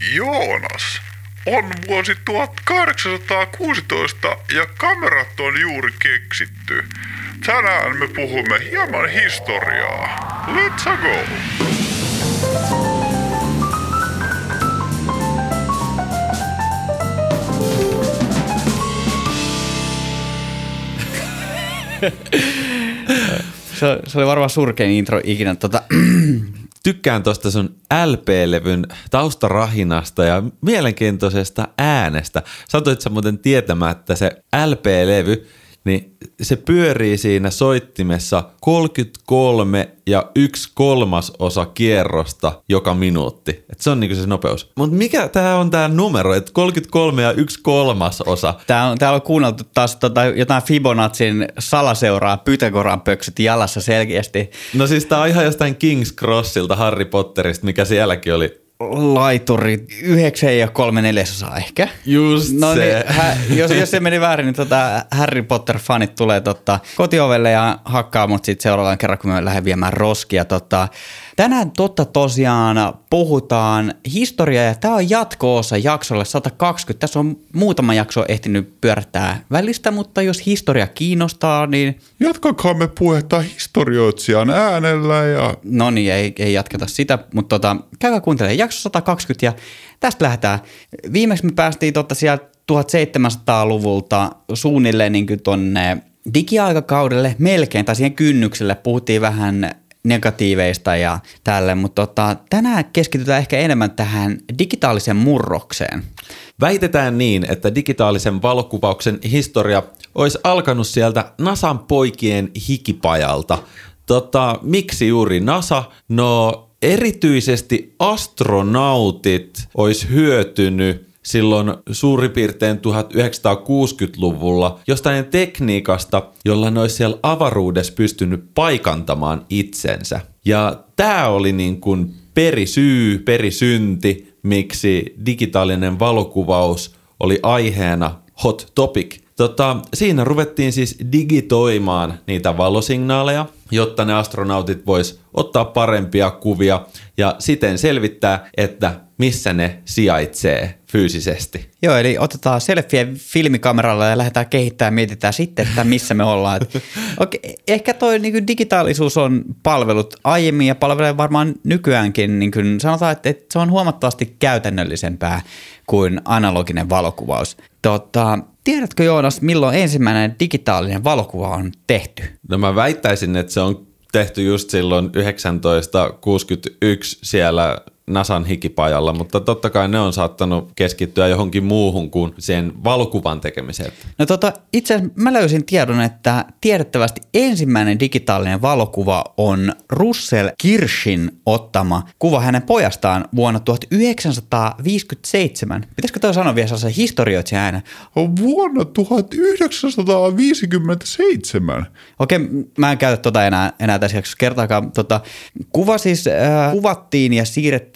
Joonas, on vuosi 1816 ja kamerat on juuri keksitty. Tänään me puhumme hieman historiaa. Let's go! Se, oli varmaan surkein intro ikinä. Tota, Tykkään tuosta sun LP-levyn taustarahinasta ja mielenkiintoisesta äänestä. Satoit sä muuten tietämättä se LP-levy, niin se pyörii siinä soittimessa 33 ja yksi kolmas osa kierrosta joka minuutti. Et se on niinku se nopeus. Mutta mikä tää on tää numero, että 33 ja yksi kolmas osa? tää on, täällä on kuunneltu taas tota, jotain Fibonacin salaseuraa Pythagoran pöksyt jalassa selkeästi. No siis tää on ihan jostain King's Crossilta Harry Potterista, mikä sielläkin oli Laituri, yhdeksän ja kolme neljäsosaa ehkä. Just no se. Niin, hä, jos, jos se meni väärin, niin tota Harry Potter-fanit tulee tota, kotiovelle ja hakkaa mut sitten seuraavan kerran, kun me lähden viemään roskia. Tota, tänään totta tosiaan puhutaan historiaa ja tämä on jatko-osa jaksolle 120. Tässä on muutama jakso ehtinyt pyörättää välistä, mutta jos historia kiinnostaa, niin Jatkakaamme puhetta historioitsijan äänellä ja no niin, ei, ei jatketa sitä, mutta tota, käykää kuuntelemaan jakso 120 ja tästä lähdetään. Viimeksi me päästiin totta sieltä 1700-luvulta suunnilleen niin kuin tonne digiaikakaudelle melkein, tai siihen kynnykselle puhuttiin vähän negatiiveista ja tälle, mutta tota, tänään keskitytään ehkä enemmän tähän digitaaliseen murrokseen. Väitetään niin, että digitaalisen valokuvauksen historia olisi alkanut sieltä Nasan poikien hikipajalta. Tota, miksi juuri NASA? No erityisesti astronautit olisi hyötynyt silloin suurin piirtein 1960-luvulla jostain tekniikasta, jolla ne olisi siellä avaruudessa pystynyt paikantamaan itsensä. Ja tämä oli niin kuin perisyy, perisynti, miksi digitaalinen valokuvaus oli aiheena hot topic. Tota, siinä ruvettiin siis digitoimaan niitä valosignaaleja, jotta ne astronautit vois ottaa parempia kuvia ja siten selvittää, että missä ne sijaitsee fyysisesti. Joo, eli otetaan selfie filmikameralla ja lähdetään kehittämään ja mietitään sitten, että missä me ollaan. Et, okei, ehkä toi niin digitaalisuus on palvelut aiemmin ja palvelee varmaan nykyäänkin. Niin kuin sanotaan, että, että se on huomattavasti käytännöllisempää kuin analoginen valokuvaus. Tota, tiedätkö Joonas, milloin ensimmäinen digitaalinen valokuva on tehty? No mä väittäisin, että se on tehty just silloin 1961 siellä Nasan hikipajalla, mutta totta kai ne on saattanut keskittyä johonkin muuhun kuin sen valokuvan tekemiseen. No tota, itse asiassa mä löysin tiedon, että tiedettävästi ensimmäinen digitaalinen valokuva on Russell Kirschin ottama kuva hänen pojastaan vuonna 1957. Pitäisikö toi sanoa vielä sellaisen historioitsijan äänen? vuonna 1957. Okei, mä en käytä tota enää, enää tässä jaksossa kertaakaan. Tota, kuva siis äh, kuvattiin ja siirrettiin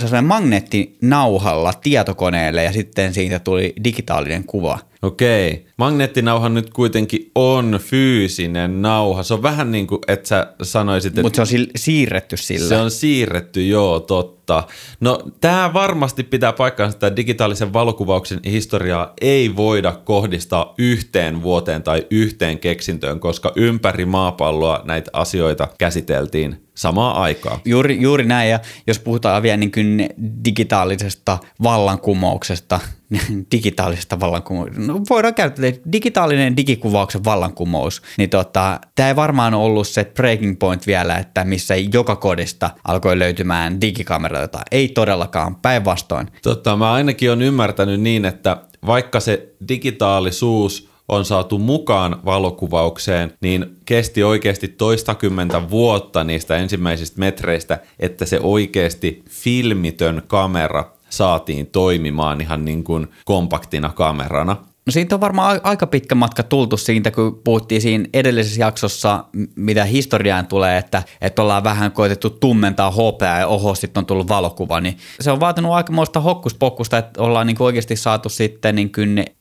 sellainen magneettinauhalla tietokoneelle ja sitten siitä tuli digitaalinen kuva. Okei. Magneettinauha nyt kuitenkin on fyysinen nauha. Se on vähän niin kuin, että sä sanoisit, että Mutta se on sil- siirretty sillä. se on siirretty, joo, totta. No, tämä varmasti pitää paikkaansa, että digitaalisen valokuvauksen historiaa ei voida kohdistaa yhteen vuoteen tai yhteen keksintöön, koska ympäri maapalloa näitä asioita käsiteltiin samaa aikaa. Juuri, juuri näin, ja jos puhutaan vielä niin kuin digitaalisesta vallankumouksesta, digitaalisesta vallankumouksesta, no voidaan käyttää että digitaalinen digikuvauksen vallankumous, niin tota, tämä ei varmaan ollut se breaking point vielä, että missä joka kodista alkoi löytymään digikameroita. Ei todellakaan, päinvastoin. Totta, mä ainakin on ymmärtänyt niin, että vaikka se digitaalisuus on saatu mukaan valokuvaukseen, niin kesti oikeasti toistakymmentä vuotta niistä ensimmäisistä metreistä, että se oikeasti filmitön kamera saatiin toimimaan ihan niin kuin kompaktina kamerana. No siitä on varmaan aika pitkä matka tultu siitä, kun puhuttiin siinä edellisessä jaksossa, mitä historiaan tulee, että, että ollaan vähän koitettu tummentaa hopeaa ja oho, sitten on tullut valokuva, niin se on vaatinut aikamoista hokkuspokkusta, että ollaan niin oikeasti saatu sitten niin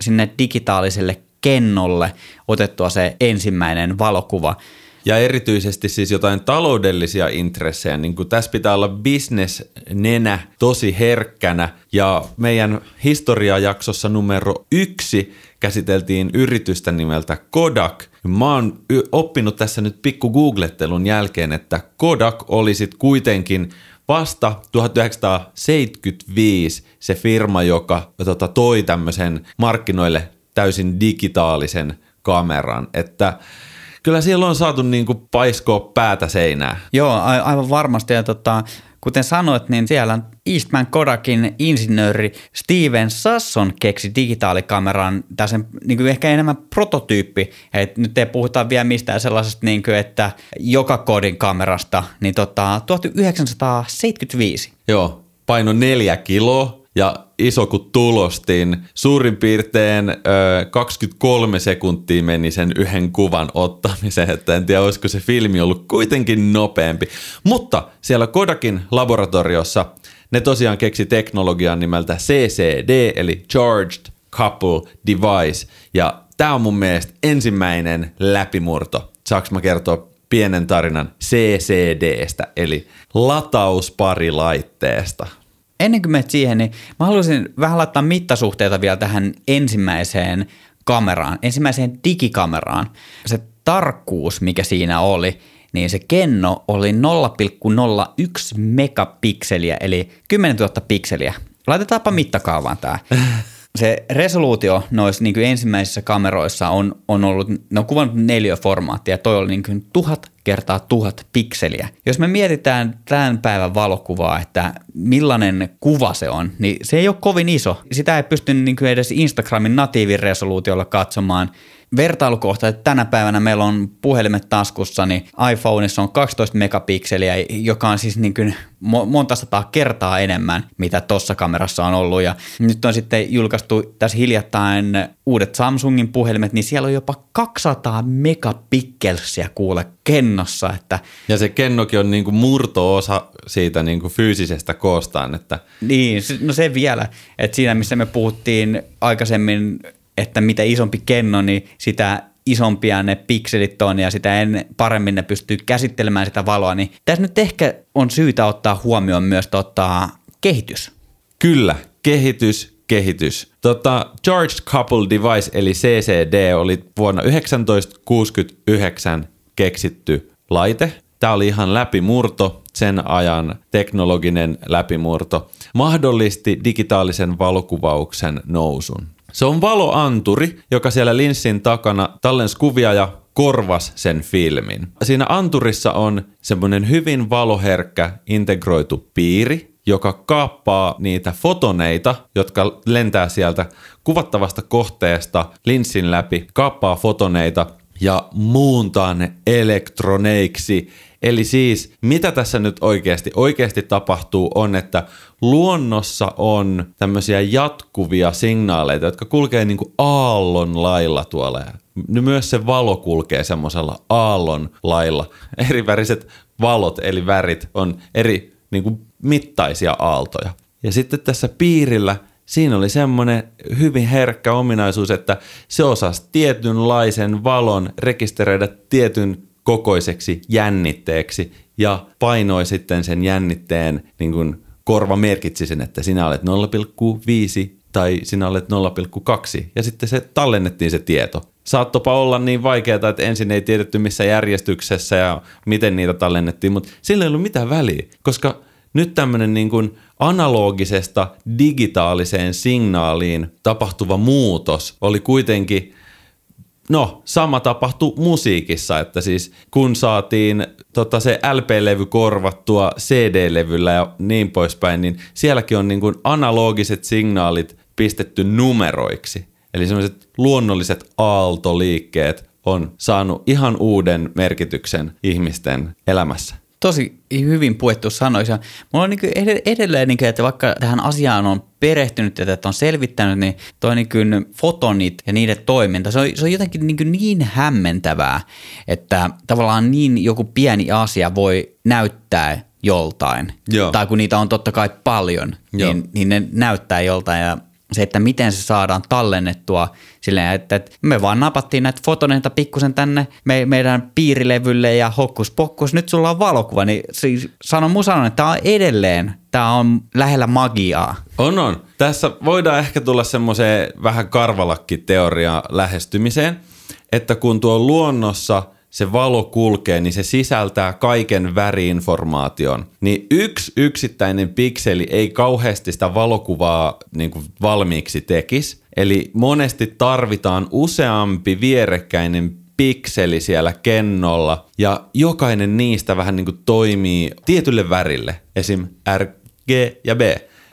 sinne digitaaliselle kennolle otettua se ensimmäinen valokuva. Ja erityisesti siis jotain taloudellisia intressejä, niin kuin tässä pitää olla bisnesnenä tosi herkkänä. Ja meidän historiajaksossa numero yksi käsiteltiin yritystä nimeltä Kodak. Mä oon oppinut tässä nyt pikku googlettelun jälkeen, että Kodak oli sit kuitenkin vasta 1975 se firma, joka tota, toi tämmöisen markkinoille täysin digitaalisen kameran. Että kyllä siellä on saatu niinku paiskoa päätä seinää. Joo, a- aivan varmasti. Ja tota, kuten sanoit, niin siellä Eastman Kodakin insinööri Steven Sasson keksi digitaalikameran, tässä niin kuin ehkä enemmän prototyyppi, että nyt ei puhuta vielä mistään sellaisesta, niin kuin, että joka kodin kamerasta, niin tota, 1975. Joo, paino neljä kiloa ja iso kuin tulostin. Suurin piirtein ö, 23 sekuntia meni sen yhden kuvan ottamiseen, että en tiedä olisiko se filmi ollut kuitenkin nopeampi. Mutta siellä Kodakin laboratoriossa ne tosiaan keksi teknologian nimeltä CCD, eli Charged Couple Device, ja tämä on mun mielestä ensimmäinen läpimurto. Saanko mä kertoa pienen tarinan CCDstä, eli latausparilaitteesta? Ennen kuin menet siihen, niin mä haluaisin vähän laittaa mittasuhteita vielä tähän ensimmäiseen kameraan, ensimmäiseen digikameraan. Se tarkkuus, mikä siinä oli, niin se kenno oli 0,01 megapikseliä, eli 10 000 pikseliä. Laitetaanpa mittakaavaan tämä. Se resoluutio noissa niin ensimmäisissä kameroissa on, on ollut, ne on kuvannut neliöformaattia, ja toi oli niin kuin tuhat kertaa tuhat pikseliä. Jos me mietitään tämän päivän valokuvaa, että millainen kuva se on, niin se ei ole kovin iso. Sitä ei pysty niin kuin edes Instagramin natiiviresoluutiolla katsomaan vertailukohta, että tänä päivänä meillä on puhelimet taskussa, niin iPhoneissa on 12 megapikseliä, joka on siis niin kuin monta sataa kertaa enemmän, mitä tuossa kamerassa on ollut. Ja nyt on sitten julkaistu tässä hiljattain uudet Samsungin puhelimet, niin siellä on jopa 200 megapikkelsiä kuule kennossa. Että ja se kennokin on niin kuin murto-osa siitä niin kuin fyysisestä koostaan. Että... Niin, no se vielä, että siinä missä me puhuttiin aikaisemmin että mitä isompi kenno, niin sitä isompia ne pikselit on ja sitä en, paremmin ne pystyy käsittelemään sitä valoa, niin tässä nyt ehkä on syytä ottaa huomioon myös tota, kehitys. Kyllä, kehitys, kehitys. Tota, Charged Couple Device eli CCD oli vuonna 1969 keksitty laite. Tämä oli ihan läpimurto, sen ajan teknologinen läpimurto. Mahdollisti digitaalisen valokuvauksen nousun. Se on valoanturi, joka siellä linssin takana tallens kuvia ja korvas sen filmin. Siinä anturissa on semmoinen hyvin valoherkkä integroitu piiri, joka kaappaa niitä fotoneita, jotka lentää sieltä kuvattavasta kohteesta linssin läpi, kaappaa fotoneita ja muuntaa ne elektroneiksi Eli siis, mitä tässä nyt oikeasti, oikeasti tapahtuu on, että luonnossa on tämmöisiä jatkuvia signaaleita, jotka kulkee niin kuin aallon lailla tuolla. Myös se valo kulkee semmoisella aallon lailla. Eri väriset valot, eli värit, on eri niin kuin mittaisia aaltoja. Ja sitten tässä piirillä siinä oli semmoinen hyvin herkkä ominaisuus, että se osasi tietynlaisen valon rekisteröidä tietyn kokoiseksi jännitteeksi ja painoi sitten sen jännitteen, niin kuin korva merkitsi sen, että sinä olet 0,5 tai sinä olet 0,2 ja sitten se tallennettiin se tieto. Saattopa olla niin vaikeaa, että ensin ei tiedetty missä järjestyksessä ja miten niitä tallennettiin, mutta sillä ei ollut mitään väliä, koska nyt tämmöinen niin kuin analogisesta digitaaliseen signaaliin tapahtuva muutos oli kuitenkin No, sama tapahtui musiikissa, että siis kun saatiin tota, se LP-levy korvattua CD-levyllä ja niin poispäin, niin sielläkin on niin kuin analogiset signaalit pistetty numeroiksi. Eli sellaiset luonnolliset aaltoliikkeet on saanut ihan uuden merkityksen ihmisten elämässä tosi hyvin puettu sanoissa. Mulla on niin edelleen, niin kuin, että vaikka tähän asiaan on perehtynyt ja että on selvittänyt, niin toi niin kuin fotonit ja niiden toiminta, se on, se on jotenkin niin, niin hämmentävää, että tavallaan niin joku pieni asia voi näyttää joltain. Joo. Tai kun niitä on totta kai paljon, niin, niin ne näyttää joltain. Ja se, että miten se saadaan tallennettua silleen, että, että me vaan napattiin näitä fotoneita pikkusen tänne me, meidän piirilevylle ja hokkus pokkus, nyt sulla on valokuva, niin siis sanon mun sanon, että tämä on edelleen, tämä on lähellä magiaa. On, on. Tässä voidaan ehkä tulla semmoiseen vähän karvalakki-teoriaan lähestymiseen, että kun tuo luonnossa – se valo kulkee, niin se sisältää kaiken väriinformaation. Niin yksi yksittäinen pikseli ei kauheasti sitä valokuvaa niin kuin valmiiksi tekisi. Eli monesti tarvitaan useampi vierekkäinen pikseli siellä kennolla ja jokainen niistä vähän niin kuin toimii tietylle värille. Esim. R, G ja B.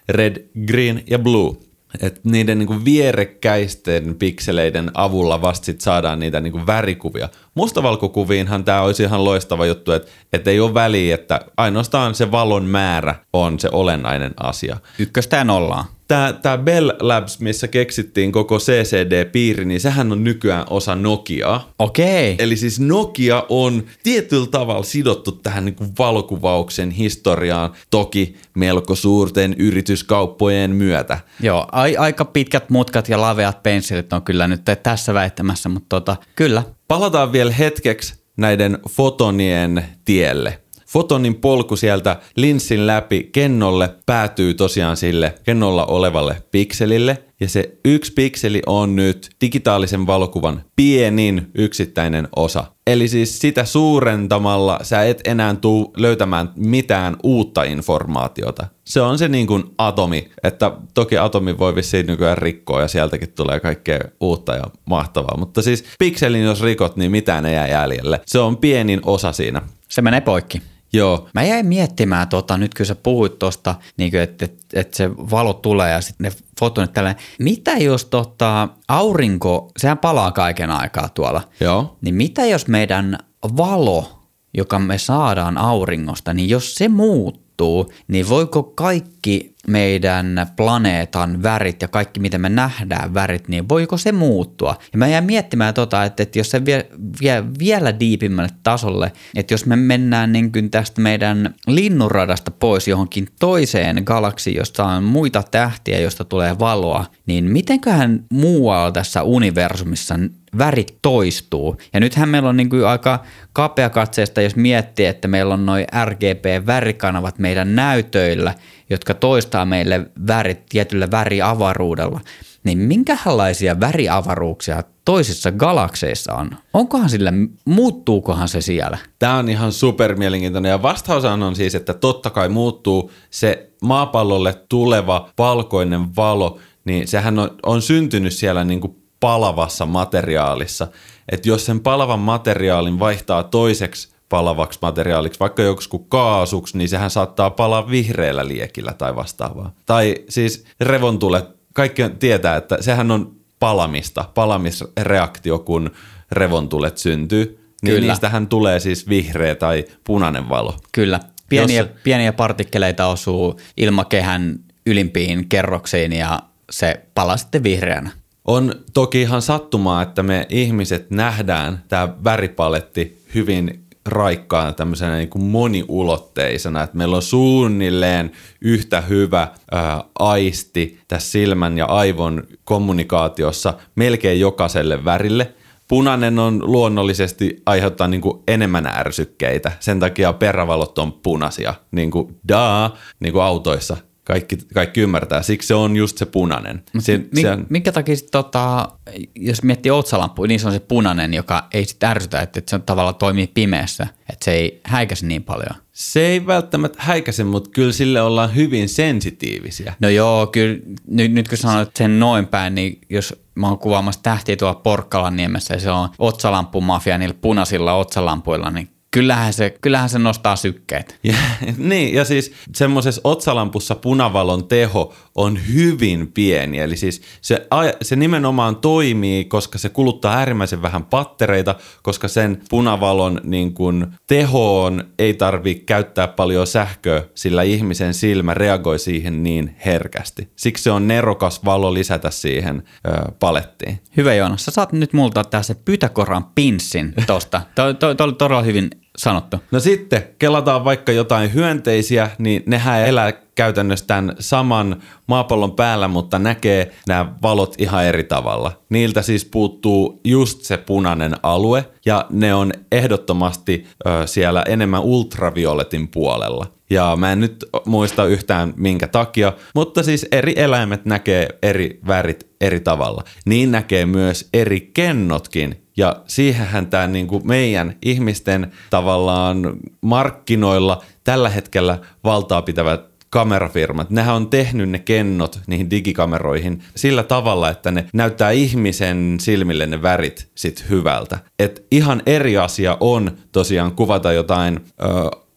Red, green ja blue että niiden niinku vierekkäisten pikseleiden avulla vasta sit saadaan niitä niinku värikuvia. Mustavalkokuviinhan tämä olisi ihan loistava juttu, että et ei ole väliä, että ainoastaan se valon määrä on se olennainen asia. Ykköstä ollaan tämä, tämä Bell Labs, missä keksittiin koko CCD-piiri, niin sehän on nykyään osa Nokiaa. Okei. Eli siis Nokia on tietyllä tavalla sidottu tähän niin kuin valokuvauksen historiaan, toki melko suurten yrityskauppojen myötä. Joo, a- aika pitkät mutkat ja laveat pensselit on kyllä nyt tässä väittämässä, mutta tota, kyllä. Palataan vielä hetkeksi näiden fotonien tielle. Fotonin polku sieltä linssin läpi kennolle päätyy tosiaan sille kennolla olevalle pikselille. Ja se yksi pikseli on nyt digitaalisen valokuvan pienin yksittäinen osa. Eli siis sitä suurentamalla sä et enää tuu löytämään mitään uutta informaatiota. Se on se niin kuin atomi, että toki atomi voi vissiin nykyään rikkoa ja sieltäkin tulee kaikkea uutta ja mahtavaa. Mutta siis pikselin jos rikot, niin mitään ei jää jäljelle. Se on pienin osa siinä. Se menee poikki. Joo. Mä jäin miettimään, tota, nyt kun sä puhuit tuosta, niin että et, et se valo tulee ja sitten ne fotonit tällä. Mitä jos tota, aurinko, sehän palaa kaiken aikaa tuolla. Joo. Niin mitä jos meidän valo, joka me saadaan auringosta, niin jos se muuttuu, niin voiko kaikki meidän planeetan värit ja kaikki, miten me nähdään värit, niin voiko se muuttua? Ja mä jään miettimään tota, että, että jos se vie, vie vielä diipimmälle tasolle, että jos me mennään niin kuin tästä meidän linnunradasta pois johonkin toiseen galaksiin, josta on muita tähtiä, josta tulee valoa, niin mitenköhän muualla tässä universumissa värit toistuu. Ja nythän meillä on niin kuin aika kapea katseesta, jos miettii, että meillä on noin RGB-värikanavat meidän näytöillä, jotka toistaa meille värit tietyllä väriavaruudella, niin minkälaisia väriavaruuksia toisissa galakseissa on? Onkohan sillä, muuttuukohan se siellä? Tämä on ihan super mielenkiintoinen ja vastaus on siis, että totta kai muuttuu se maapallolle tuleva valkoinen valo, niin sehän on, on syntynyt siellä niin kuin palavassa materiaalissa. Että jos sen palavan materiaalin vaihtaa toiseksi palavaksi materiaaliksi, vaikka joku kaasuksi, niin sehän saattaa palaa vihreällä liekillä tai vastaavaa. Tai siis revontulet, kaikki tietää, että sehän on palamista, palamisreaktio, kun revontulet syntyy. Niin Kyllä. niistähän tulee siis vihreä tai punainen valo. Kyllä. Pieniä, Jos... pieniä partikkeleita osuu ilmakehän ylimpiin kerroksiin ja se palaa sitten vihreänä. On toki ihan sattumaa, että me ihmiset nähdään tämä väripaletti hyvin raikkaana tämmöisenä niin kuin moniulotteisena, että meillä on suunnilleen yhtä hyvä ää, aisti tässä silmän ja aivon kommunikaatiossa melkein jokaiselle värille. Punainen on luonnollisesti aiheuttaa niin kuin enemmän ärsykkeitä, sen takia perävalot on punaisia, niin kuin daa, niin kuin autoissa kaikki, kaikki ymmärtää. Siksi se on just se punainen. Se, mi- se on... Minkä takia sit, tota, jos miettii otsalampu, niin se on se punainen, joka ei sitten ärsytä, että, että se tavallaan toimii pimeässä, että se ei häikäisi niin paljon. Se ei välttämättä häikäise, mutta kyllä sille ollaan hyvin sensitiivisiä. No joo, kyllä nyt, nyt kun sanoit sen noin päin, niin jos mä oon kuvaamassa tähtiä tuolla Porkkalan niemessä ja se on otsalampumafia niillä punaisilla otsalampuilla, niin kyllähän se, kyllähän se nostaa sykkeet. Ja, niin, ja siis semmoisessa otsalampussa punavalon teho on hyvin pieni. Eli siis se, se nimenomaan toimii, koska se kuluttaa äärimmäisen vähän pattereita, koska sen punavalon niin kun, tehoon ei tarvitse käyttää paljon sähköä, sillä ihmisen silmä reagoi siihen niin herkästi. Siksi se on nerokas valo lisätä siihen ö, palettiin. Hyvä Joonas, sä saat nyt multa tässä Pythagoran pinssin tosta. Toi, toi, todella hyvin sanottu. No sitten, kelataan vaikka jotain hyönteisiä, niin nehän elää käytännössä tämän saman maapallon päällä, mutta näkee nämä valot ihan eri tavalla. Niiltä siis puuttuu just se punainen alue ja ne on ehdottomasti ö, siellä enemmän ultravioletin puolella. Ja mä en nyt muista yhtään minkä takia, mutta siis eri eläimet näkee eri värit eri tavalla. Niin näkee myös eri kennotkin. Ja siihenhän tämä niinku meidän ihmisten tavallaan markkinoilla tällä hetkellä valtaa pitävät kamerafirmat, nehän on tehnyt ne kennot niihin digikameroihin sillä tavalla, että ne näyttää ihmisen silmille ne värit sit hyvältä. Et ihan eri asia on tosiaan kuvata jotain ö,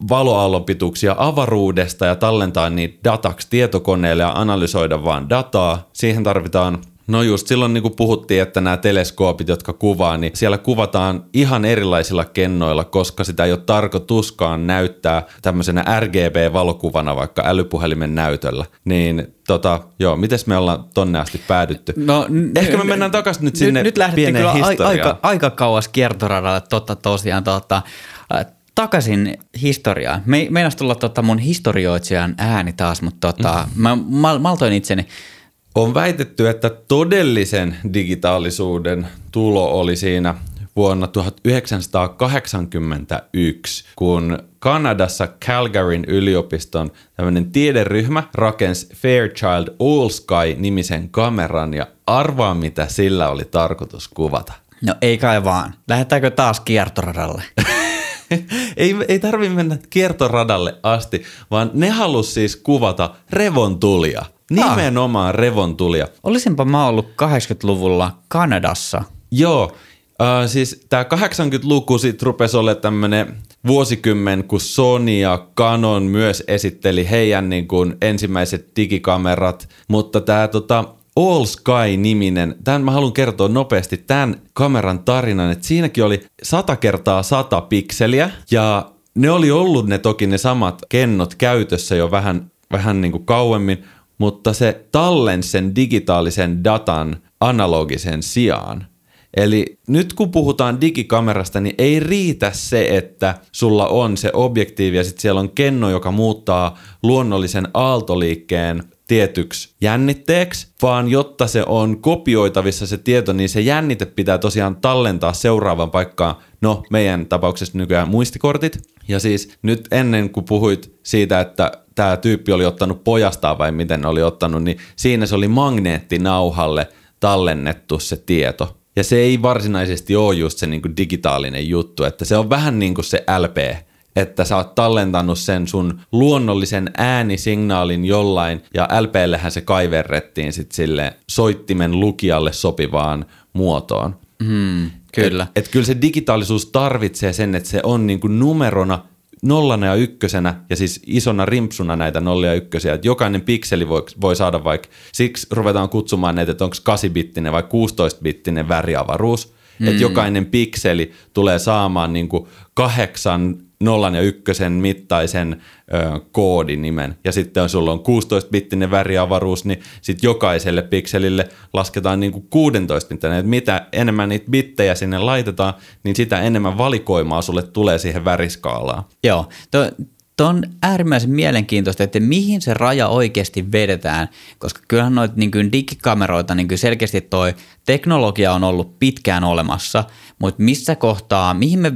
valoaallonpituuksia avaruudesta ja tallentaa niitä dataksi tietokoneelle ja analysoida vaan dataa. Siihen tarvitaan No just silloin niin kuin puhuttiin, että nämä teleskoopit, jotka kuvaa, niin siellä kuvataan ihan erilaisilla kennoilla, koska sitä ei ole tarkoituskaan näyttää tämmöisenä RGB-valokuvana vaikka älypuhelimen näytöllä. Niin tota, joo, miten me ollaan tonne asti päädytty? No, Ehkä me mennään takaisin nyt sinne Nyt, nyt pieneen kyllä historiaan. aika, aika kauas kiertoradalle, totta tosiaan. Tota, äh, takaisin historiaan. Me, meinas tulla tota mun historioitsijan ääni taas, mutta tota, Mm. mä mal, maltoin itseni. On väitetty, että todellisen digitaalisuuden tulo oli siinä vuonna 1981, kun Kanadassa Calgaryn yliopiston tämmöinen tiederyhmä rakensi Fairchild All Sky-nimisen kameran ja arvaa mitä sillä oli tarkoitus kuvata. No ei kai vaan. Lähdetäänkö taas kiertoradalle? ei, ei tarvi mennä kiertoradalle asti, vaan ne halusi siis kuvata revontulia. Nimenomaan revontulia. Olisinpa mä ollut 80-luvulla Kanadassa. Joo, äh, siis tämä 80-luku sitten rupesi olemaan tämmöinen vuosikymmen, kun Sony ja Canon myös esitteli heidän niin kuin ensimmäiset digikamerat, mutta tämä tota, All Sky-niminen, tämän mä haluan kertoa nopeasti tämän kameran tarinan, että siinäkin oli 100 kertaa 100 pikseliä ja ne oli ollut ne toki ne samat kennot käytössä jo vähän, vähän niin kuin kauemmin, mutta se tallensi sen digitaalisen datan analogisen sijaan. Eli nyt kun puhutaan digikamerasta, niin ei riitä se, että sulla on se objektiivi ja sitten siellä on kenno, joka muuttaa luonnollisen aaltoliikkeen tietyksi jännitteeksi, vaan jotta se on kopioitavissa se tieto, niin se jännite pitää tosiaan tallentaa seuraavan paikkaan, no meidän tapauksessa nykyään muistikortit. Ja siis nyt ennen kuin puhuit siitä, että tämä tyyppi oli ottanut pojastaan vai miten oli ottanut, niin siinä se oli magneettinauhalle tallennettu se tieto. Ja se ei varsinaisesti ole just se niinku digitaalinen juttu, että se on vähän niin kuin se LP, että sä oot tallentanut sen sun luonnollisen äänisignaalin jollain, ja LPllähän se kaiverrettiin sitten sille soittimen lukijalle sopivaan muotoon. Hmm, kyllä. Et, et kyllä se digitaalisuus tarvitsee sen, että se on niinku numerona nollana ja ykkösenä ja siis isona rimpsuna näitä nollia ja ykkösiä, että jokainen pikseli voi, voi saada vaikka, siksi ruvetaan kutsumaan näitä, että onko 8-bittinen vai 16-bittinen väriavaruus, mm. että jokainen pikseli tulee saamaan niinku kahdeksan nollan ja ykkösen mittaisen ö, koodinimen. Ja sitten jos sulla on 16-bittinen väriavaruus, niin sitten jokaiselle pikselille lasketaan niin kuin 16 bittinen. Mitä enemmän niitä bittejä sinne laitetaan, niin sitä enemmän valikoimaa sulle tulee siihen väriskaalaan. Joo, to, to on äärimmäisen mielenkiintoista, että mihin se raja oikeasti vedetään, koska kyllähän noita niin kuin digikameroita niin kuin selkeästi toi teknologia on ollut pitkään olemassa, mutta missä kohtaa, mihin me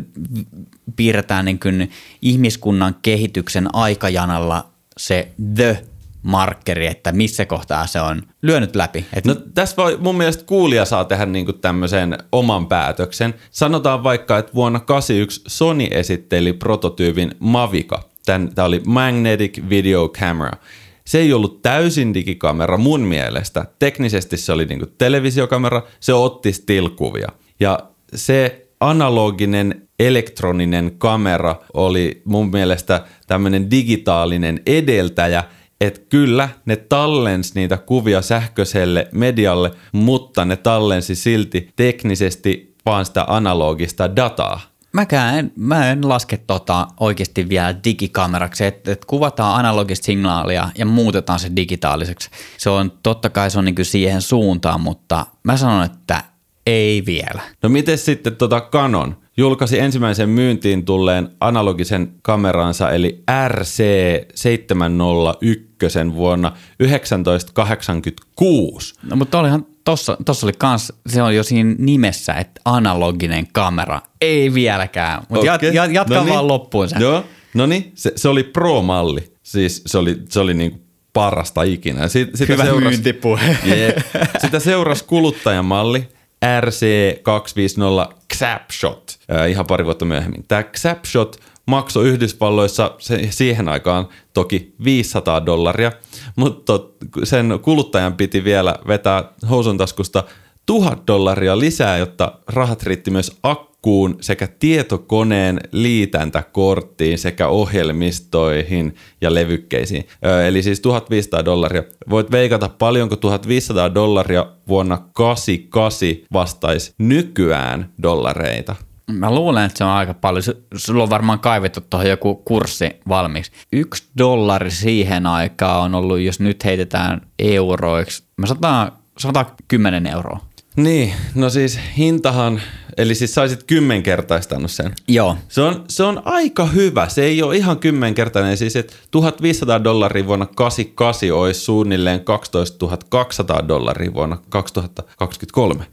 piirretään niin kuin ihmiskunnan kehityksen aikajanalla se the markkeri, että missä kohtaa se on lyönyt läpi. Et No tässä voi, mun mielestä kuulija saa tehdä niinku tämmöisen oman päätöksen. Sanotaan vaikka, että vuonna 1981 Sony esitteli prototyypin Mavica. Tämä oli Magnetic Video Camera. Se ei ollut täysin digikamera mun mielestä. Teknisesti se oli niinku televisiokamera, se otti still-kuvia. Ja se analoginen elektroninen kamera oli mun mielestä tämmöinen digitaalinen edeltäjä, että kyllä ne tallens niitä kuvia sähköiselle medialle, mutta ne tallensi silti teknisesti vaan sitä analogista dataa. Mäkään en, mä en laske tota oikeasti vielä digikameraksi, että, että kuvataan analogista signaalia ja muutetaan se digitaaliseksi. Se on totta kai se on niin siihen suuntaan, mutta mä sanon, että ei vielä. No miten sitten tota Canon? julkaisi ensimmäisen myyntiin tulleen analogisen kameransa eli RC701 vuonna 1986. No, mutta olihan tossa, tossa oli kans, se on jo siinä nimessä, että analoginen kamera. Ei vieläkään, mutta Okei. jat, jat, jatka No niin. vaan loppuun sen. Joo, no niin, se, se oli Pro-malli. Siis se oli, se oli niin parasta ikinä. Sit, sitä Hyvä seurasi- myyntipuhe. Jep. Sitä seurasi kuluttajamalli RC250 Xapshot äh, ihan pari vuotta myöhemmin. Tämä Xapshot maksoi Yhdysvalloissa se, siihen aikaan toki 500 dollaria, mutta sen kuluttajan piti vielä vetää housun taskusta 1000 dollaria lisää, jotta rahat riitti myös akkuun sekä tietokoneen liitäntäkorttiin sekä ohjelmistoihin ja levykkeisiin. Eli siis 1500 dollaria. Voit veikata paljonko 1500 dollaria vuonna 88 vastaisi nykyään dollareita. Mä luulen, että se on aika paljon. Su- Sulla on varmaan kaivettu tuohon joku kurssi valmiiksi. Yksi dollari siihen aikaan on ollut, jos nyt heitetään euroiksi, mä sanotaan 110 euroa. Niin, no siis hintahan, eli siis saisit kymmenkertaistanut sen. Joo. Se on, se on aika hyvä. Se ei ole ihan kymmenkertainen. Siis, että 1500 dollaria vuonna 88 olisi suunnilleen 12 200 dollaria vuonna 2023.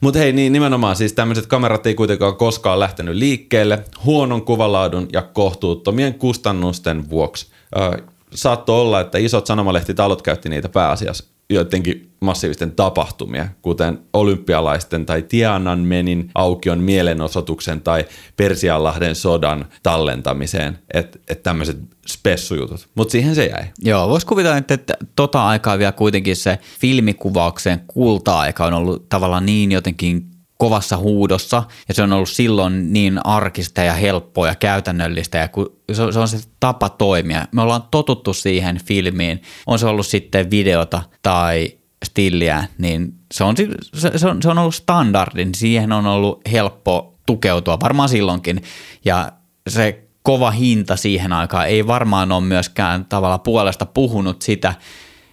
Mutta hei, niin nimenomaan siis tämmöiset kamerat ei kuitenkaan koskaan lähtenyt liikkeelle huonon kuvalaadun ja kohtuuttomien kustannusten vuoksi. Ö, saattoi olla, että isot sanomalehtitalot käytti niitä pääasiassa joidenkin massiivisten tapahtumia, kuten olympialaisten tai Tiananmenin aukion mielenosoituksen tai Persianlahden sodan tallentamiseen, että et tämmöiset spessujutut. Mutta siihen se jäi. Joo, voisi kuvitella, että, että tota aikaa vielä kuitenkin se filmikuvauksen kulta-aika on ollut tavallaan niin jotenkin kovassa huudossa. Ja se on ollut silloin niin arkista ja helppoa ja käytännöllistä. Ja se, on, se on se tapa toimia. Me ollaan totuttu siihen filmiin, on se ollut sitten videota tai stilliä, niin se on, se, se on, se on ollut standardin, siihen on ollut helppo tukeutua varmaan silloinkin. Ja se kova hinta siihen aikaan ei varmaan ole myöskään tavalla puolesta puhunut sitä,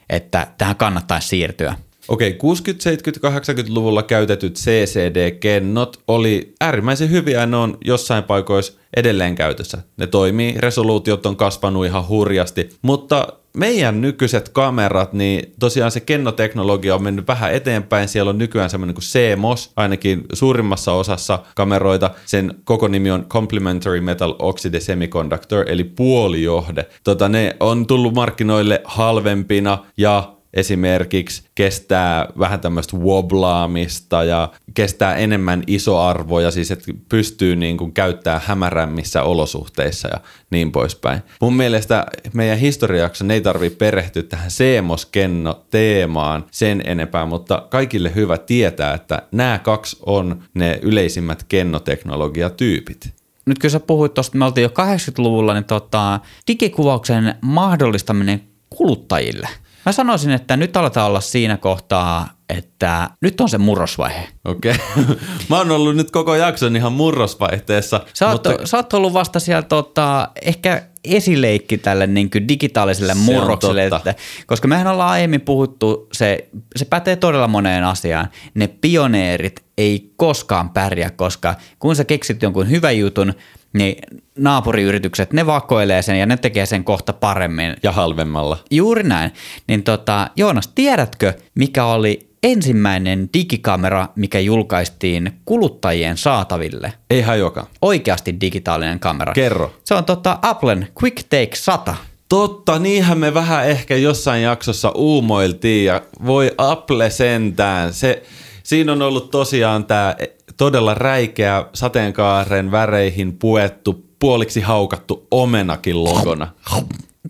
että tähän kannattaisi siirtyä. Okei, 60-, 70-, 80-luvulla käytetyt CCD-kennot oli äärimmäisen hyviä ja ne on jossain paikoissa edelleen käytössä. Ne toimii, resoluutiot on kasvanut ihan hurjasti, mutta meidän nykyiset kamerat, niin tosiaan se kennoteknologia on mennyt vähän eteenpäin. Siellä on nykyään semmoinen kuin CMOS, ainakin suurimmassa osassa kameroita. Sen koko nimi on Complementary Metal Oxide Semiconductor, eli puolijohde. Tota, ne on tullut markkinoille halvempina ja esimerkiksi kestää vähän tämmöistä woblaamista ja kestää enemmän isoarvoja, siis että pystyy niin kuin käyttää hämärämmissä olosuhteissa ja niin poispäin. Mun mielestä meidän historiajakson ei tarvitse perehtyä tähän Seemos-kenno-teemaan sen enempää, mutta kaikille hyvä tietää, että nämä kaksi on ne yleisimmät kennoteknologiatyypit. Nyt kun sä puhuit tuosta, me oltiin jo 80-luvulla, niin tota, digikuvauksen mahdollistaminen kuluttajille. Mä sanoisin, että nyt aletaan olla siinä kohtaa, että nyt on se murrosvaihe. Okei. Okay. Mä oon ollut nyt koko jakson ihan murrosvaihteessa. Sä oot, mutta... sä oot ollut vasta siellä tota, ehkä esileikki tälle niin kuin digitaaliselle Se murrokselle, että, koska mehän ollaan aiemmin puhuttu, se, se pätee todella moneen asiaan. Ne pioneerit ei koskaan pärjää, koska kun sä keksit jonkun hyvän jutun, niin naapuriyritykset, ne vakoilee sen ja ne tekee sen kohta paremmin. Ja halvemmalla. Juuri näin. Niin tota, Joonas, tiedätkö, mikä oli ensimmäinen digikamera, mikä julkaistiin kuluttajien saataville? Ei hajoka. Oikeasti digitaalinen kamera. Kerro. Se on tota Applen Quick Take 100. Totta, niinhän me vähän ehkä jossain jaksossa uumoiltiin ja voi Apple sentään. Se, siinä on ollut tosiaan tämä todella räikeä sateenkaaren väreihin puettu, puoliksi haukattu omenakin logona.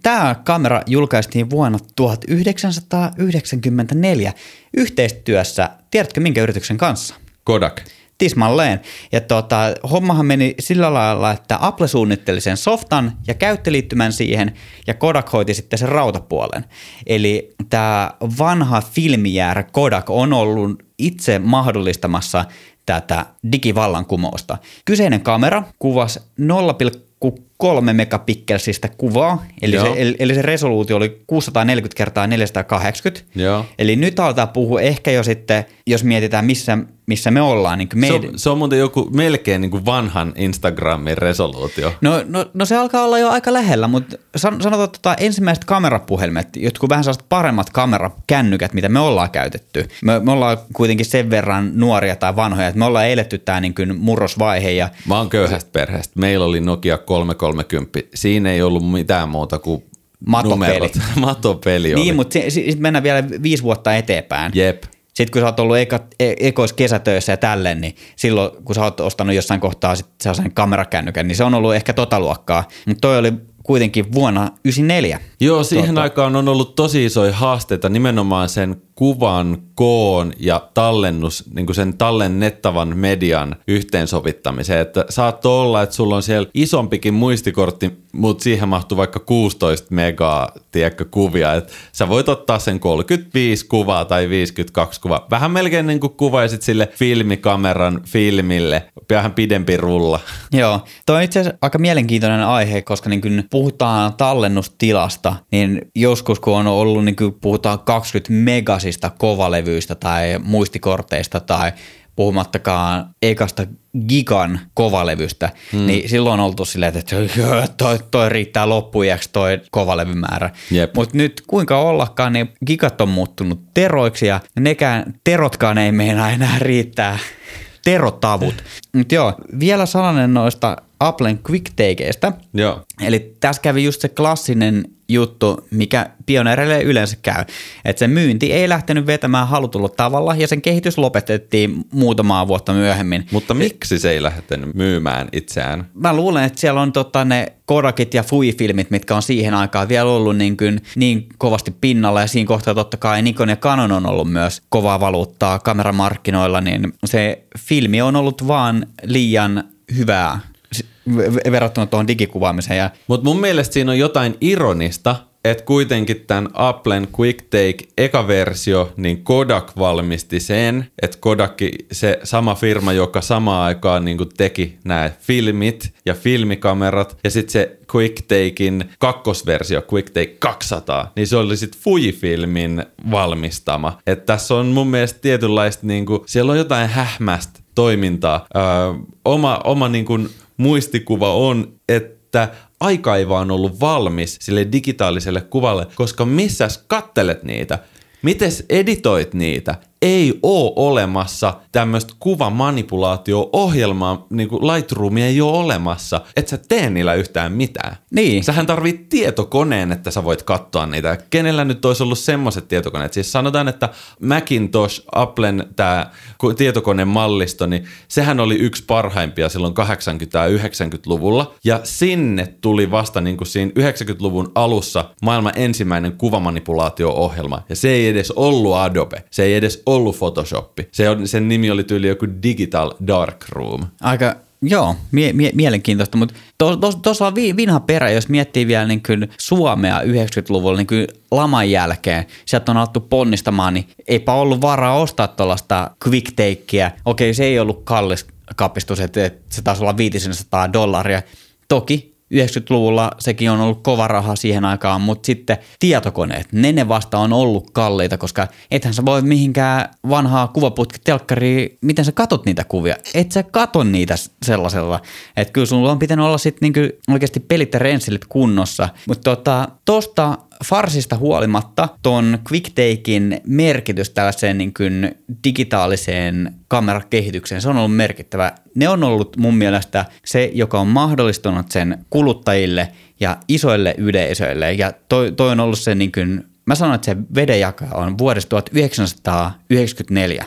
Tämä kamera julkaistiin vuonna 1994 yhteistyössä, tiedätkö minkä yrityksen kanssa? Kodak. Tismalleen. Ja tota, hommahan meni sillä lailla, että Apple suunnitteli sen softan ja käyttöliittymän siihen, ja Kodak hoiti sitten sen rautapuolen. Eli tämä vanha filmijäärä Kodak on ollut itse mahdollistamassa tätä digivallankumousta. Kyseinen kamera kuvasi 0,3 megapikkelsistä kuvaa, eli Joo. se, eli, eli se resoluutio oli 640 kertaa 480. Joo. Eli nyt aletaan puhua ehkä jo sitten, jos mietitään missä, missä me ollaan. Niin Se meidän... on, se on muuten joku melkein niin kuin vanhan Instagramin resoluutio. No, no, no, se alkaa olla jo aika lähellä, mutta san, sanotaan tota, ensimmäiset kamerapuhelimet, jotkut vähän sellaiset paremmat kamerakännykät, mitä me ollaan käytetty. Me, me ollaan kuitenkin sen verran nuoria tai vanhoja, että me ollaan eletty tämä niin kuin murrosvaihe ja Mä oon köyhästä perheestä. Meillä oli Nokia 330. Siinä ei ollut mitään muuta kuin Matopeli. numerot. Matopeli oli. niin, mutta sitten mennään vielä viisi vuotta eteenpäin. Jep. Sitten kun sä oot ollut eka, e, ekois kesätöissä ja tälleen, niin silloin kun sä oot ostanut jossain kohtaa sit sellaisen kamerakännykän, niin se on ollut ehkä tota luokkaa. Mutta toi oli kuitenkin vuonna 94. Joo, siihen Totta. aikaan on ollut tosi isoja haasteita nimenomaan sen kuvan koon ja tallennus, niin kuin sen tallennettavan median yhteensovittamiseen. Että saattoi olla, että sulla on siellä isompikin muistikortti, mutta siihen mahtuu vaikka 16 megaa, tiedätkö, kuvia. Että sä voit ottaa sen 35 kuvaa tai 52 kuvaa. Vähän melkein niin kuin kuvaisit sille filmikameran filmille, vähän pidempi rulla. Joo, toi on itse asiassa aika mielenkiintoinen aihe, koska niin kun puhutaan tallennustilasta, niin joskus kun on ollut, niin kun puhutaan 20 megasista kovalevyistä tai muistikorteista tai puhumattakaan ekasta gigan kovalevystä, hmm. niin silloin on oltu silleen, että toi, toi riittää loppuiäksi toi kovalevymäärä. Mutta nyt kuinka ollakaan, niin gigat on muuttunut teroiksi ja nekään terotkaan ei meinaa enää riittää terotavut. Mutta joo, vielä sananen noista Applen quick-takeista. Joo. Eli tässä kävi just se klassinen juttu, mikä pioneereille yleensä käy. Että se myynti ei lähtenyt vetämään halutulla tavalla ja sen kehitys lopetettiin muutamaa vuotta myöhemmin. Mutta miksi se ei lähtenyt myymään itseään? Mä luulen, että siellä on tota ne Kodakit ja Fui-filmit, mitkä on siihen aikaan vielä ollut niin, kuin niin kovasti pinnalla ja siinä kohtaa totta kai Nikon ja Canon on ollut myös kovaa valuuttaa kameramarkkinoilla, niin se filmi on ollut vaan liian hyvää verrattuna tuohon digikuvaamiseen Mutta mun mielestä siinä on jotain ironista, että kuitenkin tämän Applen QuickTake eka versio, niin Kodak valmisti sen, että Kodak, se sama firma, joka samaan aikaan niin teki nämä filmit ja filmikamerat, ja sitten se QuickTakein kakkosversio, QuickTake 200, niin se oli sitten Fujifilmin valmistama. Että tässä on mun mielestä tietynlaista, niin kuin, siellä on jotain hähmästä toimintaa. Öö, oma oma niin kuin, muistikuva on, että aika ei vaan ollut valmis sille digitaaliselle kuvalle, koska missäs kattelet niitä? Mites editoit niitä? Ei oo olemassa tämmöistä kuvamanipulaatio-ohjelmaa, niin kuin Lightroomia ei ole olemassa, et sä tee niillä yhtään mitään. Niin. Sähän tarvit tietokoneen, että sä voit katsoa niitä. Kenellä nyt olisi ollut semmoiset tietokoneet? Siis sanotaan, että Macintosh, Applen tämä tietokonemallisto, niin sehän oli yksi parhaimpia silloin 80- ja 90-luvulla. Ja sinne tuli vasta niin kuin siinä 90-luvun alussa maailman ensimmäinen kuvamanipulaatio-ohjelma. Ja se ei edes ollut Adobe. Se ei edes ollut Photoshop. Se on, sen nimi oli tyyli joku Digital Darkroom. aika, joo, mie- mie- mielenkiintoista, mutta tuossa to, on vi- vinha perä, jos miettii vielä niin kuin Suomea 90-luvulla niin kuin laman jälkeen, sieltä on alettu ponnistamaan, niin eipä ollut varaa ostaa tuollaista quick takea. Okei, se ei ollut kallis kapistus, että, että se taisi olla 500 dollaria. Toki 90-luvulla sekin on ollut kova raha siihen aikaan, mutta sitten tietokoneet, ne ne vasta on ollut kalliita, koska ethän sä voi mihinkään vanhaa kuvaputkitelkkariin, miten sä katot niitä kuvia. Et sä kato niitä sellaisella. Että kyllä sulla on pitänyt olla sitten niinku oikeasti pelit ja kunnossa. Mutta tota, tosta farsista huolimatta ton QuickTakein merkitys tällaiseen niin kuin digitaaliseen kamerakehitykseen, se on ollut merkittävä. Ne on ollut mun mielestä se, joka on mahdollistanut sen kuluttajille ja isoille yleisöille. Ja toi, toi on ollut se, niin kuin, mä sanon, että se vedenjaka on vuodesta 1994.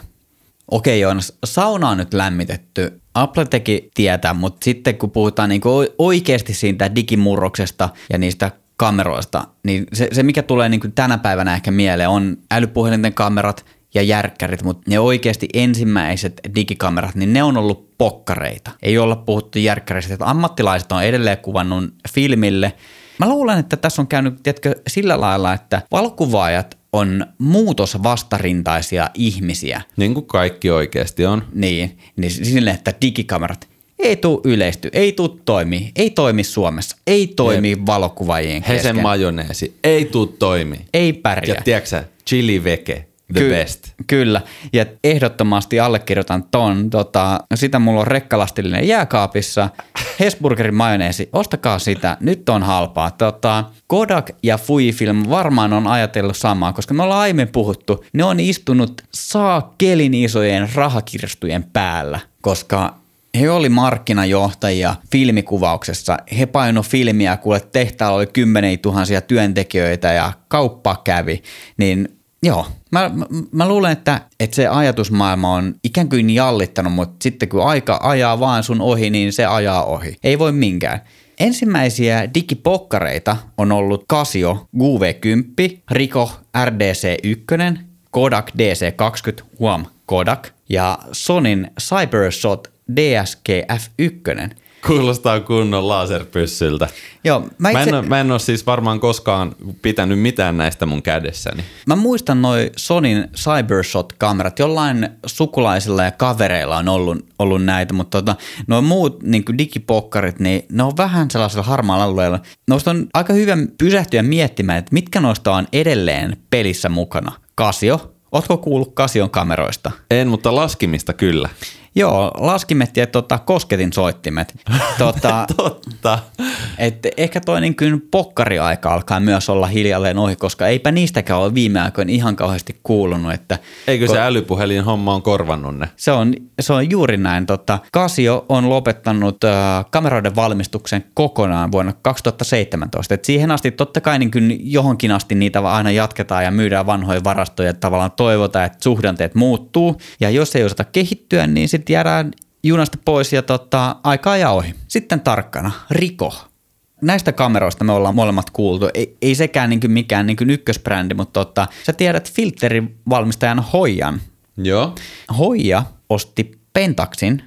Okei Joonas, sauna on nyt lämmitetty. Apple teki tietää, mutta sitten kun puhutaan niinku oikeasti siitä digimurroksesta ja niistä kameroista, niin se, se mikä tulee niinku tänä päivänä ehkä mieleen on älypuhelinten kamerat ja järkkärit, mutta ne oikeasti ensimmäiset digikamerat, niin ne on ollut pokkareita. Ei olla puhuttu järkkäristä, että ammattilaiset on edelleen kuvannut filmille. Mä luulen, että tässä on käynyt tiedätkö, sillä lailla, että valokuvaajat on muutosvastarintaisia ihmisiä. Niin kuin kaikki oikeasti on. Niin, niin sille, että digikamerat ei tuu yleisty, ei tuu toimi, ei toimi Suomessa, ei toimi valokuvaajien Hesen kesken, majoneesi ei tuu toimi. ei pärjää. Ja tiedätkö chili veke the best. Kyllä, ja ehdottomasti allekirjoitan ton. Tota, sitä mulla on rekkalastillinen jääkaapissa. Hesburgerin majoneesi, ostakaa sitä, nyt on halpaa. Tota, Kodak ja Fujifilm varmaan on ajatellut samaa, koska me ollaan aiemmin puhuttu. Ne on istunut saakelin isojen rahakirstujen päällä, koska he oli markkinajohtajia filmikuvauksessa. He paino filmiä, kuule tehtaalla oli kymmeniä tuhansia työntekijöitä ja kauppa kävi. Niin joo, mä, mä, mä luulen, että, että se ajatusmaailma on ikään kuin jallittanut, mutta sitten kun aika ajaa vaan sun ohi, niin se ajaa ohi. Ei voi minkään. Ensimmäisiä digipokkareita on ollut Casio GV10, Ricoh RDC1, Kodak DC20, huom, Kodak, ja Sonin Cybershot DSG-F1. Kuulostaa kunnon laserpyssyltä. Joo, mä, Mä itse, en, ole, mä en ole siis varmaan koskaan pitänyt mitään näistä mun kädessäni. mä muistan noin Sonin Cybershot-kamerat. Jollain sukulaisilla ja kavereilla on ollut, ollut näitä, mutta tota, nuo muut niin digipokkarit, niin ne on vähän sellaisella harmaalla alueella. Noista on aika hyvä pysähtyä miettimään, että mitkä noista on edelleen pelissä mukana. Casio. Ootko kuullut Casion kameroista? En, mutta laskimista kyllä. Joo, laskimet ja tota, kosketin soittimet. Tota, Totta. et ehkä toi niin kuin pokkariaika alkaa myös olla hiljalleen ohi, koska eipä niistäkään ole viime aikoina ihan kauheasti kuulunut. Että Eikö se älypuhelin homma on korvannut ne? se on, se on juuri näin. Tota, Casio on lopettanut äh, kameroiden valmistuksen kokonaan vuonna 2017. Et siihen asti totta kai niin kuin johonkin asti niitä vaan aina jatketaan ja myydään vanhoja varastoja. Tavallaan toivotaan, että suhdanteet muuttuu. Ja jos ei osata kehittyä, niin sitten jäädään junasta pois ja tota, aika ja ohi. Sitten tarkkana, Riko. Näistä kameroista me ollaan molemmat kuultu. Ei, ei sekään niin mikään niin ykkösbrändi, mutta tota, sä tiedät filterivalmistajan Hoijan. Joo. Hoija osti Pentaxin,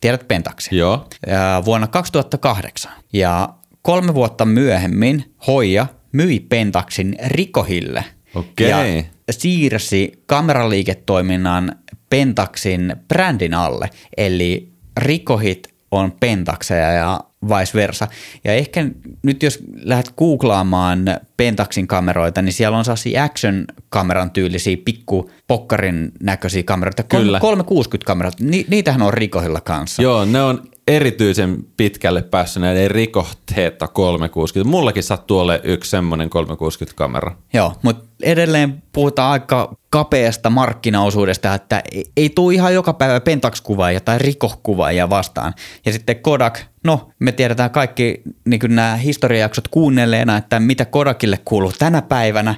tiedät Pentaxin, Joo. ää, vuonna 2008. Ja kolme vuotta myöhemmin Hoija myi Pentaxin Rikohille. Okei. Ja siirsi kameraliiketoiminnan Pentaxin brändin alle. Eli Rikohit on Pentaxeja ja vice versa. Ja ehkä nyt jos lähdet googlaamaan Pentaxin kameroita, niin siellä on sellaisia action-kameran tyylisiä pikku pokkarin näköisiä kameroita. Kyllä. 360 kamerat, ni- niitähän on Rikohilla kanssa. Joo, ne on erityisen pitkälle päässyt näiden Ricoh Theta 360. Mullakin sattuu olemaan yksi semmoinen 360-kamera. Joo, mutta edelleen puhutaan aika kapeasta markkinaosuudesta, että ei, tule ihan joka päivä Pentax-kuvaajia tai Rikoh-kuvaajia vastaan. Ja sitten Kodak, no me tiedetään kaikki niin nämä historiajaksot kuunnelleena, että mitä Kodakille kuuluu tänä päivänä.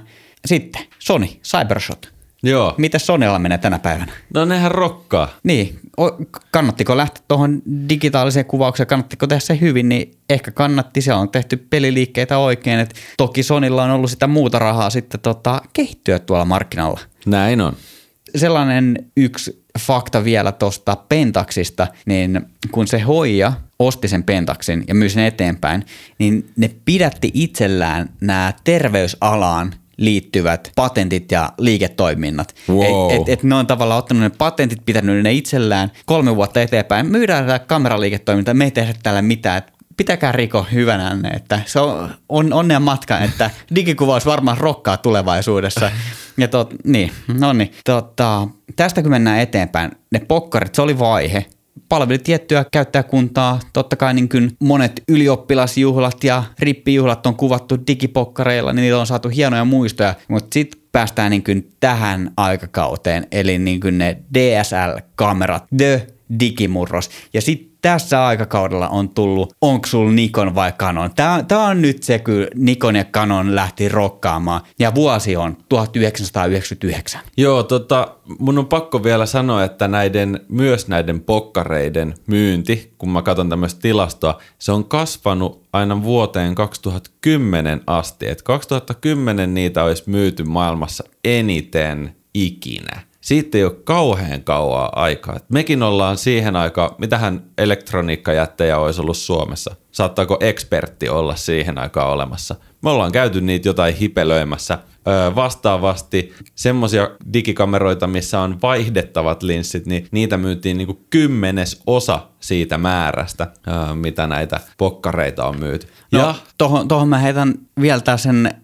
Sitten Sony, Cybershot. Joo. Mitä Sonylla menee tänä päivänä? No nehän rokkaa. Niin, o- kannattiko lähteä tuohon digitaaliseen kuvaukseen, kannattiko tehdä se hyvin, niin ehkä kannatti, siellä on tehty peliliikkeitä oikein, että toki Sonilla on ollut sitä muuta rahaa sitten tota, kehittyä tuolla markkinalla. Näin on. Sellainen yksi fakta vielä tuosta Pentaxista, niin kun se hoija osti sen Pentaxin ja myi sen eteenpäin, niin ne pidätti itsellään nämä terveysalaan liittyvät patentit ja liiketoiminnat. Wow. Et, et, et ne on tavallaan ottanut ne patentit, pitänyt ne itsellään kolme vuotta eteenpäin. Myydään tätä kameraliiketoimintaa, me ei tehdä täällä mitään. Pitäkää Riko hyvänänne, että se on, on onnea matka, että digikuvaus varmaan rokkaa tulevaisuudessa. Ja tot, niin, no niin. Tota, tästä kun mennään eteenpäin, ne pokkarit, se oli vaihe. Palveli tiettyä käyttäjäkuntaa. Totta kai niin kuin monet ylioppilasjuhlat ja rippijuhlat on kuvattu digipokkareilla, niin niillä on saatu hienoja muistoja. Mutta sitten päästään niin kuin tähän aikakauteen, eli niin kuin ne DSL-kamerat, the digimurros. Ja sitten tässä aikakaudella on tullut, onko sulla Nikon vai Canon? Tämä, tämä on nyt se, kun Nikon ja Canon lähti rokkaamaan. Ja vuosi on 1999. Joo, tota, mun on pakko vielä sanoa, että näiden, myös näiden pokkareiden myynti, kun mä katson tämmöistä tilastoa, se on kasvanut aina vuoteen 2010 asti. Et 2010 niitä olisi myyty maailmassa eniten ikinä. Siitä ei ole kauhean kauaa aikaa. Et mekin ollaan siihen aikaan, mitähän elektroniikkajättejä olisi ollut Suomessa. Saattaako ekspertti olla siihen aikaan olemassa? Me ollaan käyty niitä jotain hipelöimässä. Öö, vastaavasti semmoisia digikameroita, missä on vaihdettavat linssit, niin niitä myytiin niinku kymmenes osa siitä määrästä, öö, mitä näitä pokkareita on myyty. No, ja tohon, tohon mä heitän vielä sen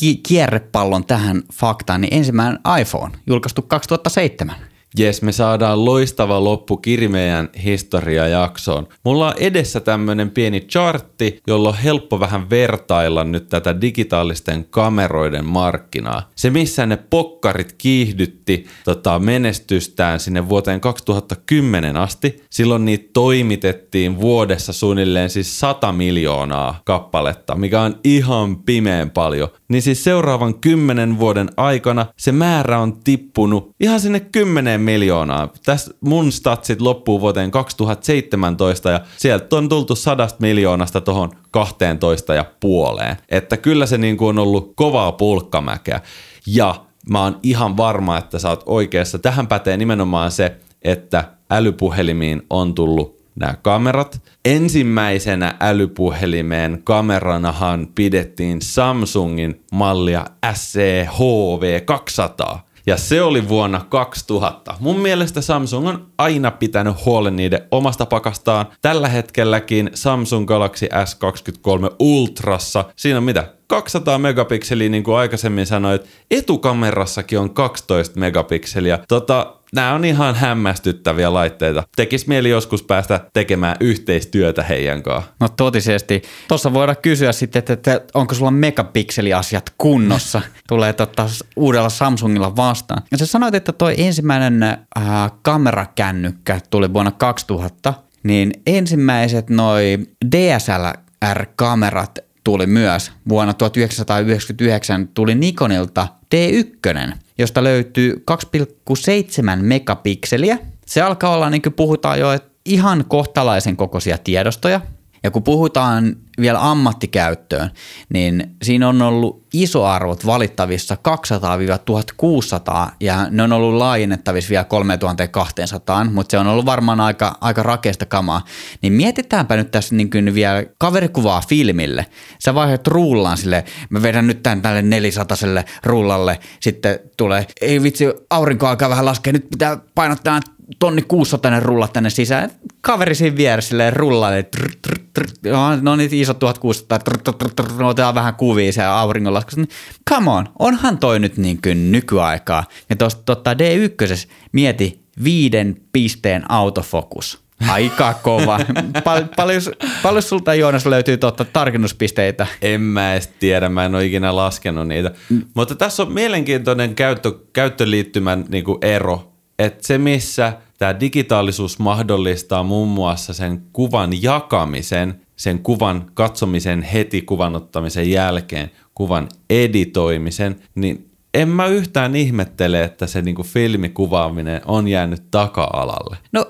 ki- kierrepallon tähän faktaan, niin ensimmäinen iPhone, julkaistu 2007. Jes, me saadaan loistava loppu meidän historiajaksoon. Mulla on edessä tämmönen pieni chartti, jolla on helppo vähän vertailla nyt tätä digitaalisten kameroiden markkinaa. Se, missä ne pokkarit kiihdytti tota, menestystään sinne vuoteen 2010 asti, silloin niitä toimitettiin vuodessa suunnilleen siis 100 miljoonaa kappaletta, mikä on ihan pimeän paljon. Niin siis seuraavan kymmenen vuoden aikana se määrä on tippunut ihan sinne 10 miljoonaa. Tässä mun statsit loppuu vuoteen 2017 ja sieltä on tultu sadasta miljoonasta tuohon 12 ja puoleen. Että kyllä se niin kuin on ollut kovaa pulkkamäkeä. Ja mä oon ihan varma, että sä oot oikeassa. Tähän pätee nimenomaan se, että älypuhelimiin on tullut nämä kamerat. Ensimmäisenä älypuhelimeen kameranahan pidettiin Samsungin mallia SCHV200. Ja se oli vuonna 2000. Mun mielestä Samsung on aina pitänyt huolen niiden omasta pakastaan. Tällä hetkelläkin Samsung Galaxy S23 Ultrassa, siinä on mitä? 200 megapikseliä, niin kuin aikaisemmin sanoit. Etukamerassakin on 12 megapikseliä. Tota, nämä on ihan hämmästyttäviä laitteita. Tekis mieli joskus päästä tekemään yhteistyötä heidän kanssa. No totisesti. Tuossa voidaan kysyä sitten, että, että onko sulla megapikseliasiat kunnossa. Tulee totta uudella Samsungilla vastaan. Ja sä sanoit, että toi ensimmäinen äh, kamerakännykkä tuli vuonna 2000, niin ensimmäiset noi DSLR-kamerat tuli myös. Vuonna 1999 tuli Nikonilta D1, josta löytyy 2,7 megapikseliä. Se alkaa olla, niin kuin puhutaan jo, ihan kohtalaisen kokoisia tiedostoja. Ja kun puhutaan vielä ammattikäyttöön, niin siinä on ollut isoarvot valittavissa 200-1600 ja ne on ollut laajennettavissa vielä 3200, mutta se on ollut varmaan aika, aika rakeista kamaa. Niin mietitäänpä nyt tässä niin kuin vielä kaverikuvaa filmille. Sä vaihdat rullaan sille, mä vedän nyt tämän tälle 400 rullalle, sitten tulee, ei vitsi, aurinko alkaa vähän laskea, nyt pitää painottaa tonni 600 rulla tänne sisään. Kaveri siinä vieressä silleen rullailee. Trr, trr, trr, no niin isot 1600, trr, trr, trr, trr, otetaan vähän kuvia siellä auringonlaskussa. Come on, onhan toi nyt niin kuin nykyaikaa. Ja tuosta tota D1 mieti viiden pisteen autofokus. Aika kova. Pal- paljon, paljon sulta Joonas löytyy totta tarkennuspisteitä? En mä edes tiedä, mä en ole ikinä laskenut niitä. Mm. Mutta tässä on mielenkiintoinen käyttö, käyttöliittymän niin ero että se missä tämä digitaalisuus mahdollistaa muun muassa sen kuvan jakamisen, sen kuvan katsomisen heti kuvanottamisen jälkeen, kuvan editoimisen, niin en mä yhtään ihmettele, että se niinku filmikuvaaminen on jäänyt taka-alalle. No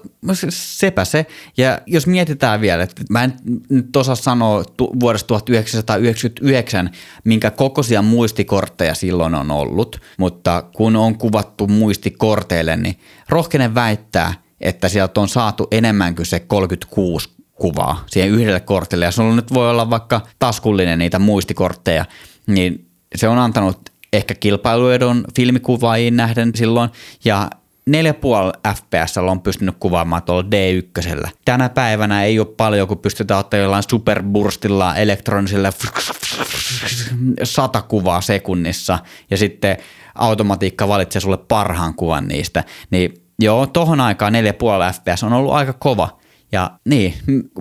sepä se. Ja jos mietitään vielä, että mä en nyt osaa sanoa tu- vuodesta 1999, minkä kokoisia muistikortteja silloin on ollut, mutta kun on kuvattu muistikorteille, niin rohkenen väittää, että sieltä on saatu enemmän kuin se 36 kuvaa siihen yhdelle kortille. Ja sulla nyt voi olla vaikka taskullinen niitä muistikortteja, niin se on antanut ehkä kilpailuedon filmikuvaajiin nähden silloin, ja 4,5 fps on pystynyt kuvaamaan tuolla D1. Tänä päivänä ei ole paljon, kun pystytään ottaa jollain superburstilla elektronisella 100 kuvaa sekunnissa ja sitten automatiikka valitsee sulle parhaan kuvan niistä. Niin joo, tohon aikaan 4,5 fps on ollut aika kova. Ja niin,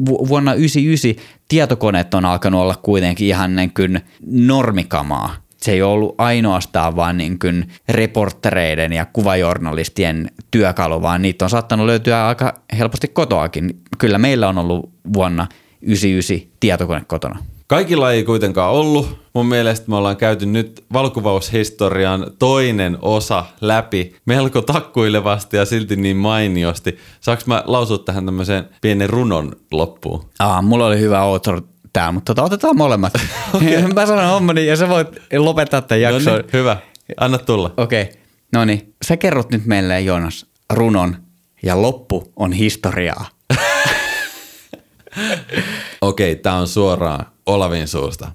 vuonna 1999 tietokoneet on alkanut olla kuitenkin ihan niin kuin normikamaa se ei ollut ainoastaan vain niin kuin reportereiden ja kuvajournalistien työkalu, vaan niitä on saattanut löytyä aika helposti kotoakin. Kyllä meillä on ollut vuonna 99 tietokone kotona. Kaikilla ei kuitenkaan ollut. Mun mielestä me ollaan käyty nyt valkuvaushistorian toinen osa läpi melko takkuilevasti ja silti niin mainiosti. Saanko mä lausua tähän tämmöisen pienen runon loppuun? Aa, mulla oli hyvä outro täällä, mutta tota, otetaan molemmat. okay. Mä sanon hommani ja sä voit lopettaa tämän jakson. No niin, hyvä. Anna tulla. Okei. Okay. No niin, sä kerrot nyt meille Joonas runon ja loppu on historiaa. Okei, okay, tää on suoraan Olavin suusta.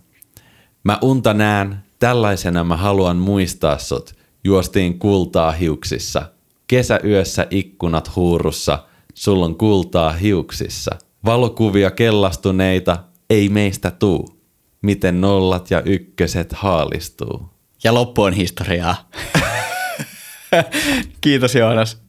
Mä unta näen, tällaisena mä haluan muistaa sut. Juostiin kultaa hiuksissa. Kesäyössä ikkunat huurussa, sulla on kultaa hiuksissa. Valokuvia kellastuneita, ei meistä tuu. miten nollat ja ykköset haalistuu. Ja loppu on historiaa. Kiitos Joonas.